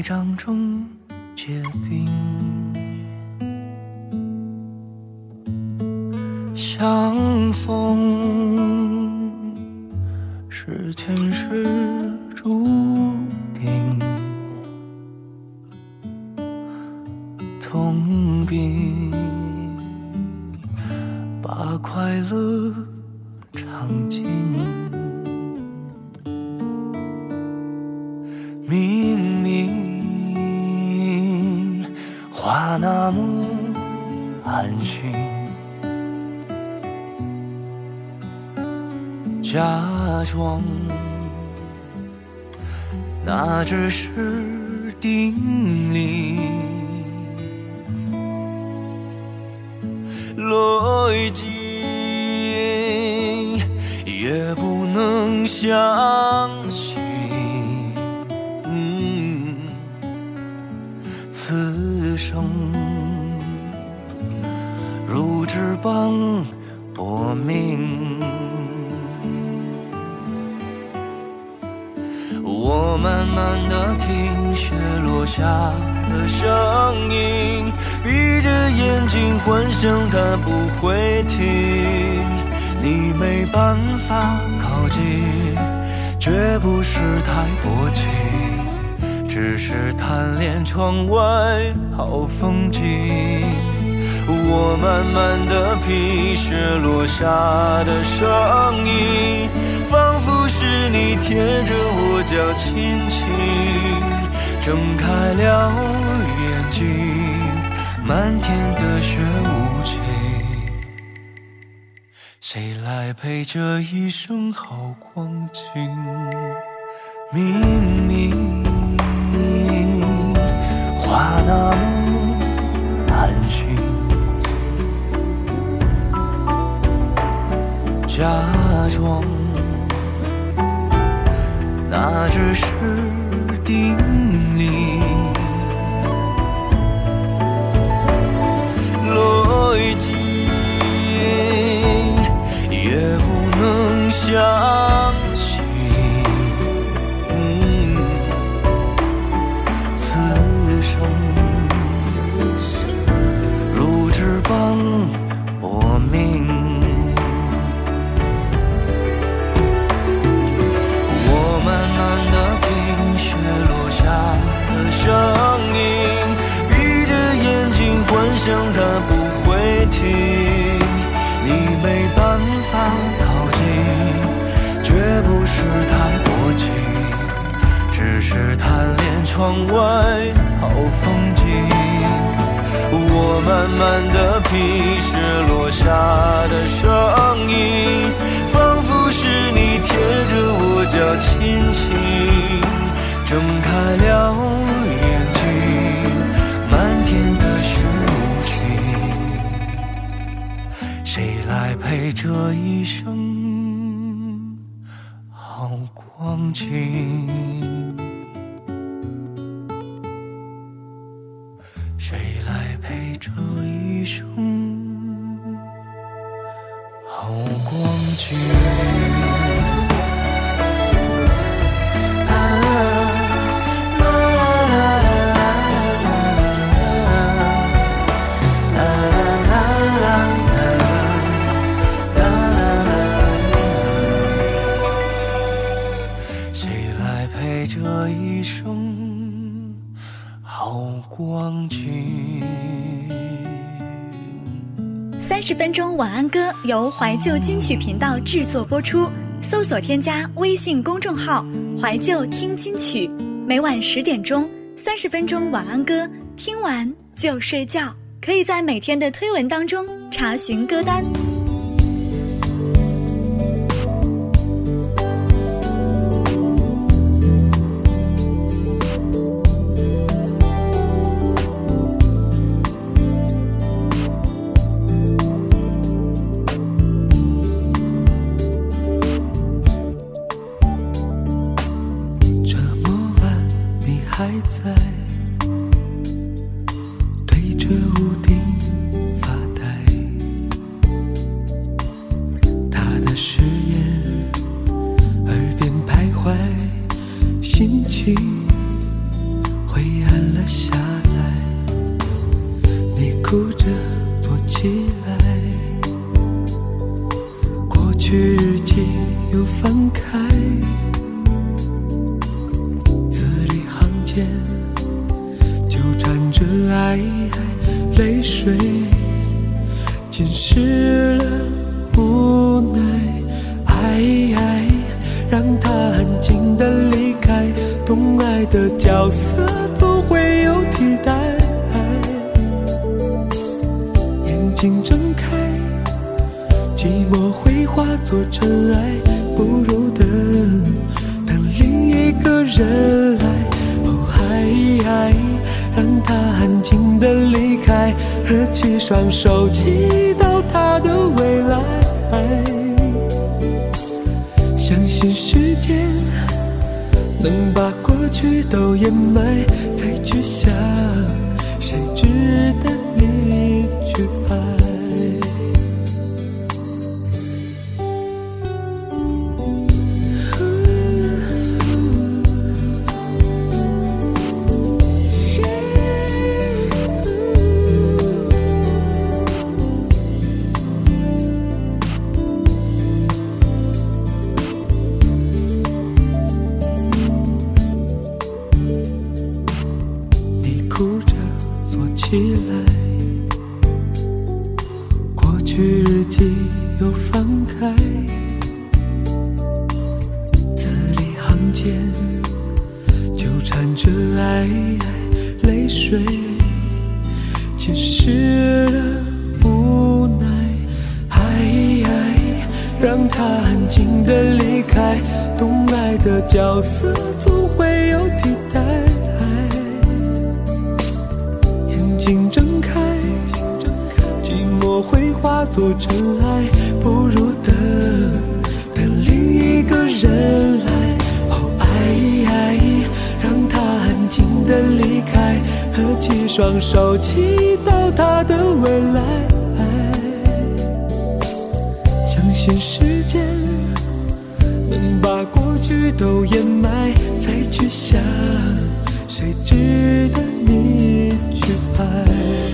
在掌中结冰，相逢是前世注定，痛并把快乐尝尽。心，假装那只是定理，逻辑也不能相帮薄命。我慢慢的听雪落下的声音，闭着眼睛幻想它不会停，你没办法靠近，绝不是太薄情，只是贪恋窗外好风景。我慢慢的品雪落下的声音，仿佛是你贴着我脚轻轻睁开了眼睛，漫天的雪无情，谁来陪这一生好光景？明明话那么安心。假装那只是定窗外好风景。我慢慢的品雪落下的声音，仿佛是你贴着我脚轻轻睁开了眼睛，漫天的雪无情，谁来陪这一生好光景？一三十分钟晚安歌由怀旧金曲频道制作播出，搜索添加微信公众号“怀旧听金曲”，每晚十点钟，三十分钟晚安歌，听完就睡觉。可以在每天的推文当中查询歌单。哭着。能把过去都掩埋，再去想，谁值得你去爱？他安静的离开，懂爱的角色总会有替代。眼睛睁开，寂寞会化作尘埃，不如等等另一个人来。哦，爱让他安静的离开，合起双手，祈祷他的未来。时间能把过去都掩埋，再去想，谁值得你去爱。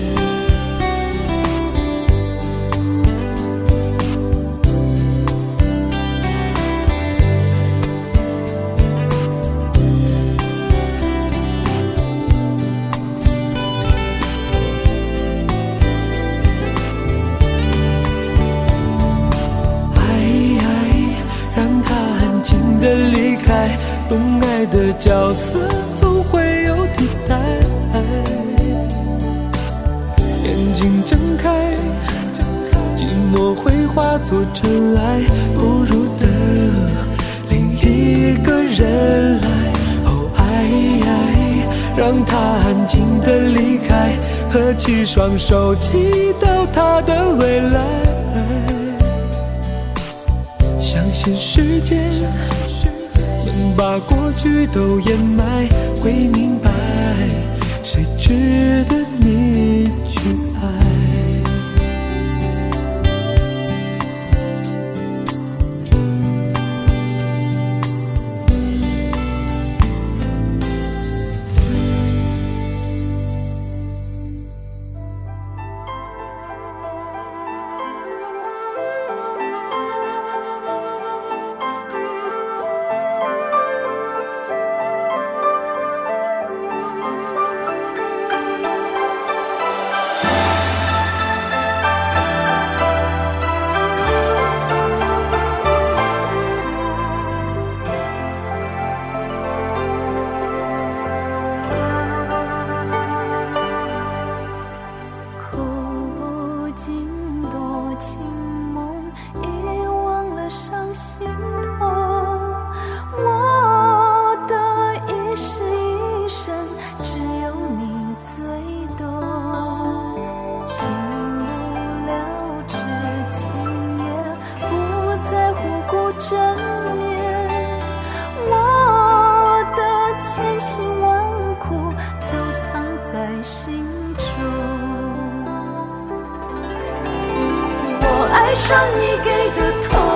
懂爱的角色总会有替代。眼睛睁开，寂寞会化作尘埃，不如等另一个人来。哦，爱让他安静的离开，合起双手，祈祷他的未来。相信时间把过去都掩埋，会明白谁值得你。上你给的痛，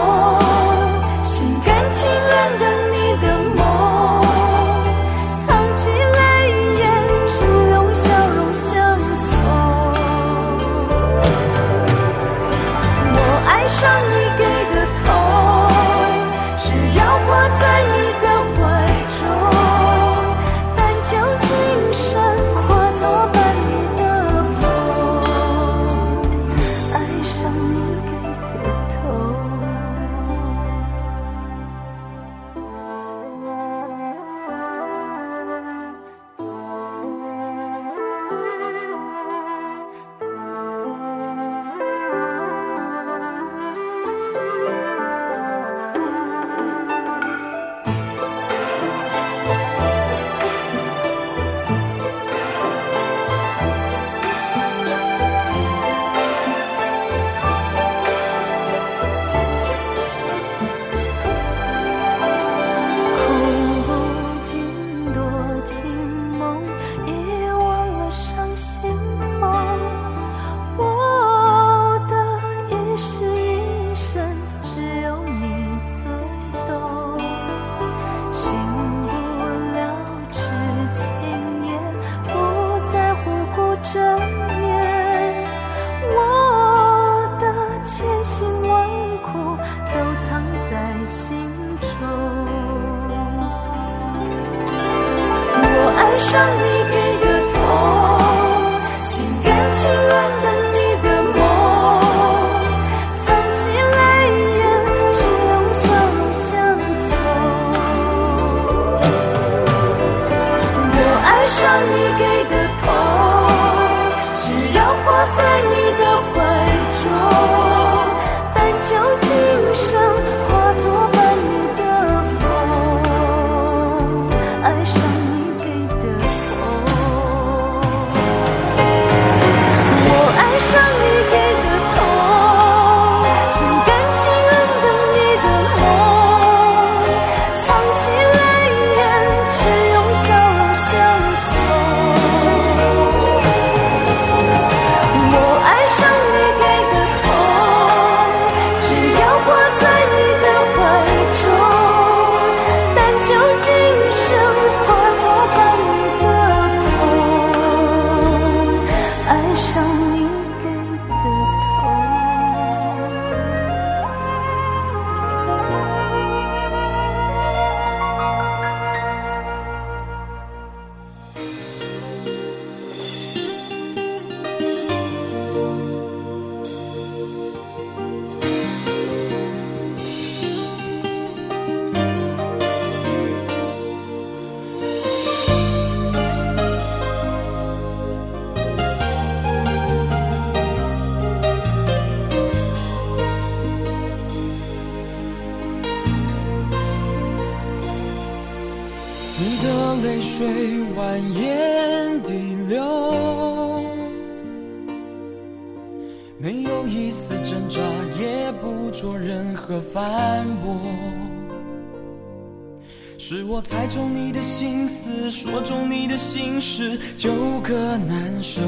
中你的心思，说中你的心事，纠葛难舍。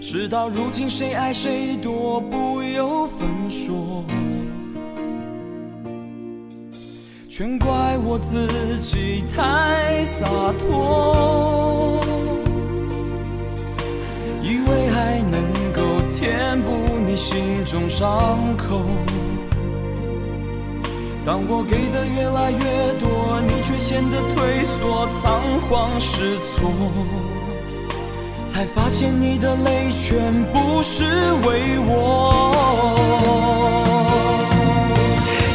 事到如今，谁爱谁多，不由分说。全怪我自己太洒脱，以为还能够填补你心中伤口。当我给的越来越多，你却显得退缩、仓皇失措，才发现你的泪全部是为我。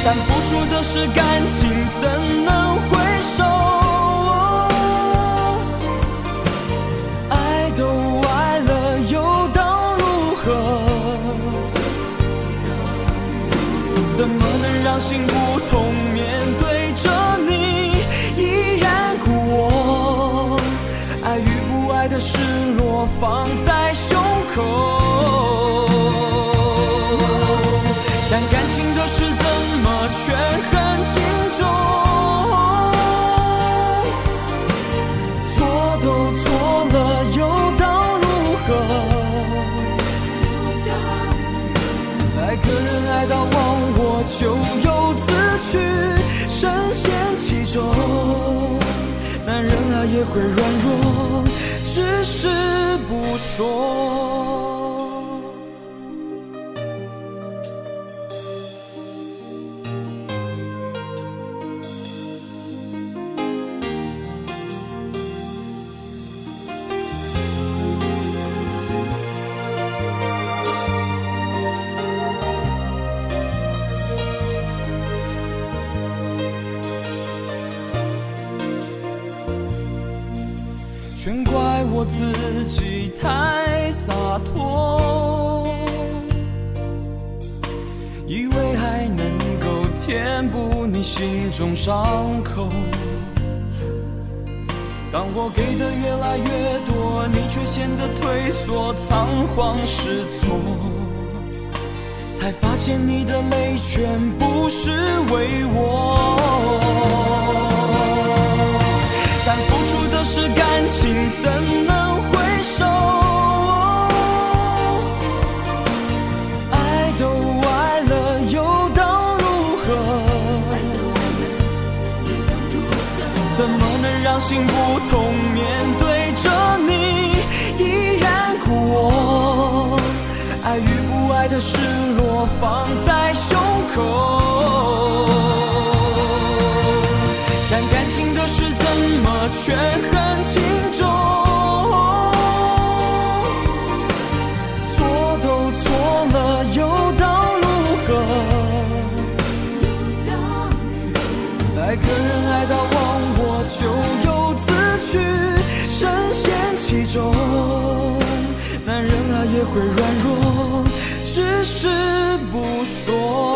但付出的是感情，怎能回收？心不痛，面对着你依然故我？爱与不爱的失落放在胸口。但感情的事怎么权衡轻重？错都错了，又当如何？爱个人爱到忘我，咎也会软弱，只是不说。自己太洒脱，以为爱能够填补你心中伤口。当我给的越来越多，你却显得退缩、仓皇失措，才发现你的泪全部是为我。是感情，怎能回首？爱都爱了，又当如何？怎么能让心不痛，面对着你依然哭？我爱与不爱的失落，放在胸口。会软弱，只是不说。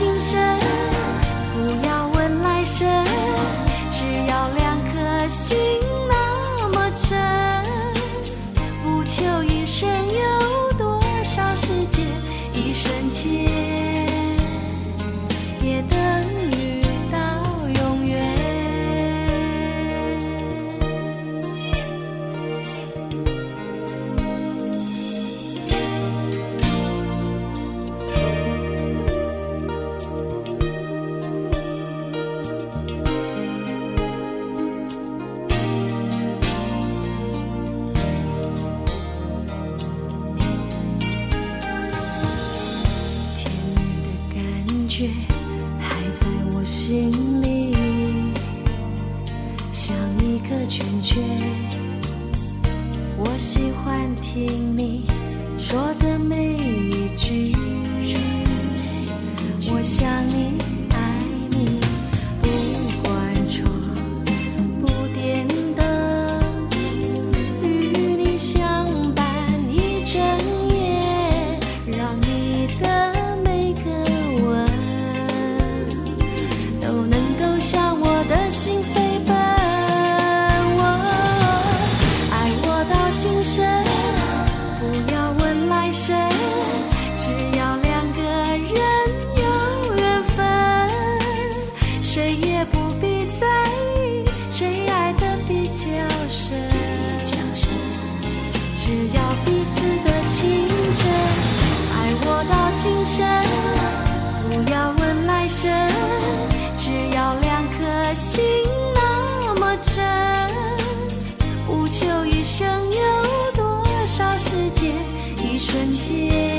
今生，不要问来生，只要两颗心。心里像一个圈圈。我喜欢听你说的每一句。我想你今生，不要问来生，只要两颗心那么真。不求一生有多少时间，一瞬间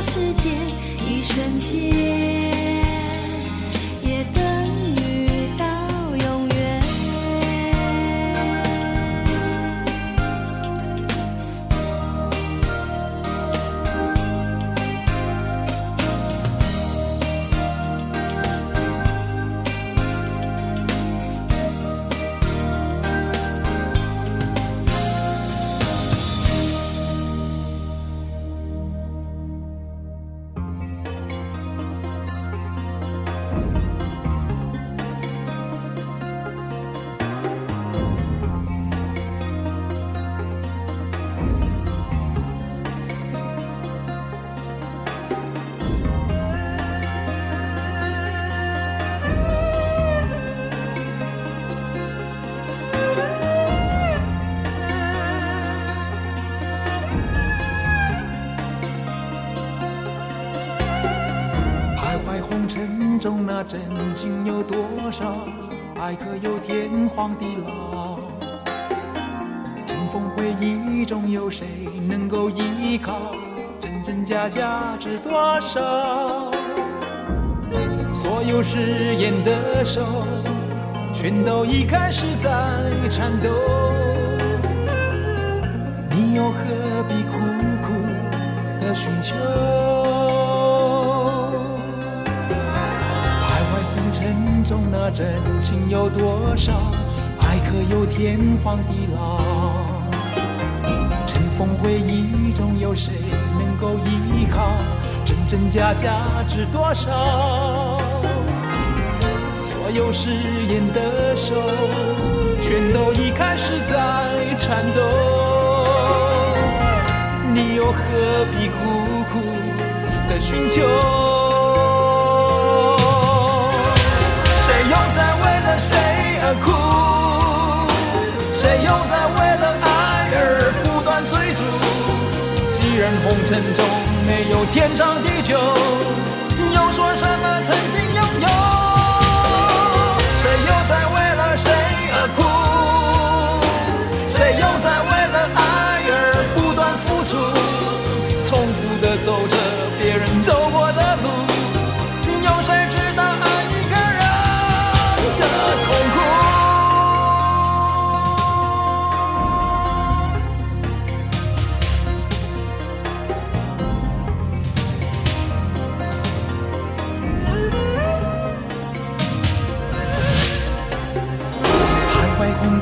时间，一瞬间。那真情有多少？爱可有天荒地老？尘封回忆中，有谁能够依靠？真真假假知多少？所有誓言的手，全都已开始在颤抖。你又何必苦苦的寻求？真情有多少？爱可有天荒地老？尘封回忆中，有谁能够依靠？真真假假知多少？所有誓言的手，全都已开始在颤抖。你又何必苦苦的寻求？又在为了谁而哭？谁又在为了爱而不断追逐？既然红尘中没有天长地久，又说什么曾经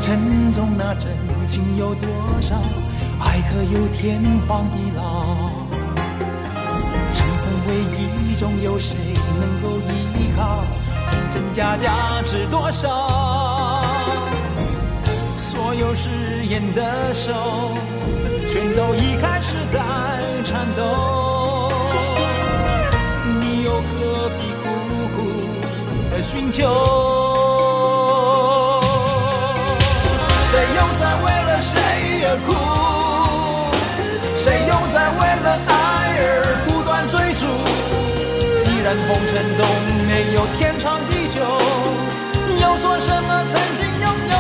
尘中，那真情有多少？爱可有天荒地老？尘封回忆中，有谁能够依靠？真真假假知多少？所有誓言的手，全都已开始在颤抖。你又何必苦苦的寻求？苦？谁又在为了爱而不断追逐？既然红尘中没有天长地久，又说什么曾经拥有？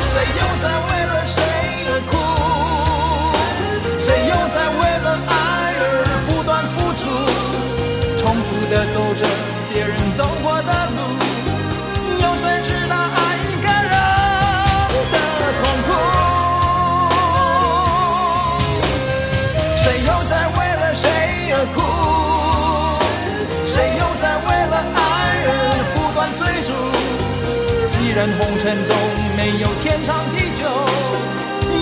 谁又在为红尘中没有天长地久，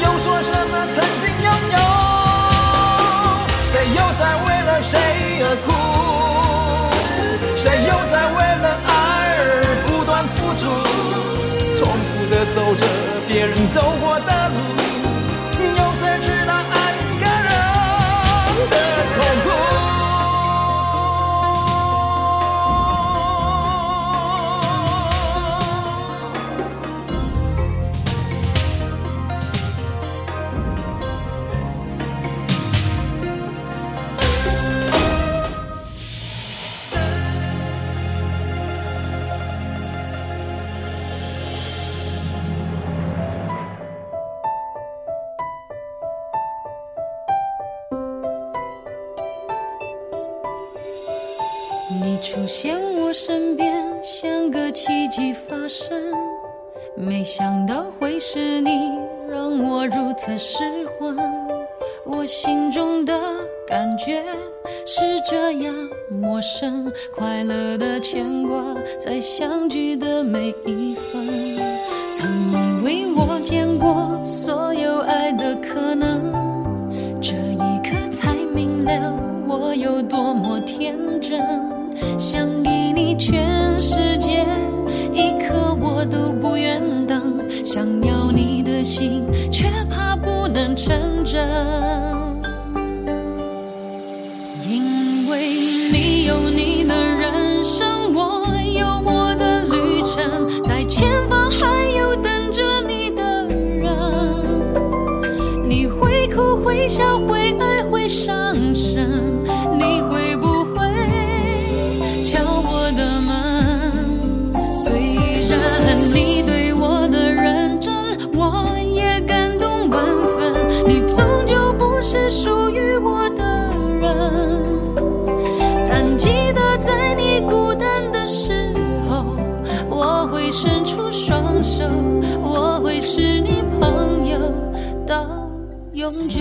又说什么曾经拥有？谁又在为了谁而哭？身边，像个奇迹发生。没想到会是你，让我如此失魂。我心中的感觉是这样陌生，快乐的牵挂，在相聚的每一分。曾以为我见过所有爱的可能，这一刻才明了我有多么天真。想想要你的心，却怕不能成真。永久。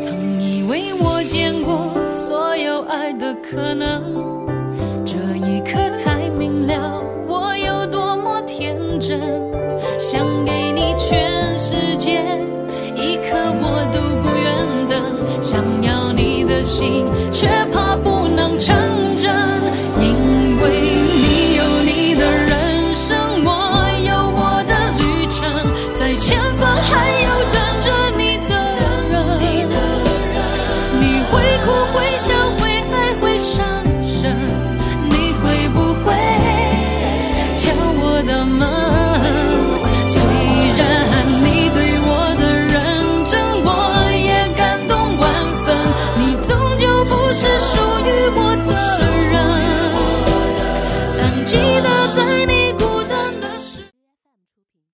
曾以为我见过所有爱的可能，这一刻才明了我有多么天真。想给你全世界，一刻我都不愿等。想要你的心，却